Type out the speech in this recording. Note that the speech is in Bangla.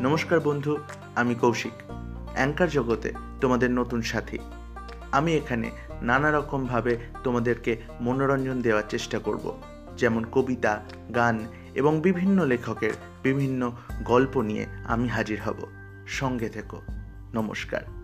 নমস্কার বন্ধু, আমি কৌশিক, অ্যাঙ্কার জগতে তোমাদের নতুন সাথী। আমি এখানে নানা রকমভাবে তোমাদেরকে মনোরঞ্জন দেওয়ার চেষ্টা করব, যেমন কবিতা, গান এবং বিভিন্ন লেখকের বিভিন্ন গল্প নিয়ে আমি হাজির হব। সঙ্গে থেকো। নমস্কার।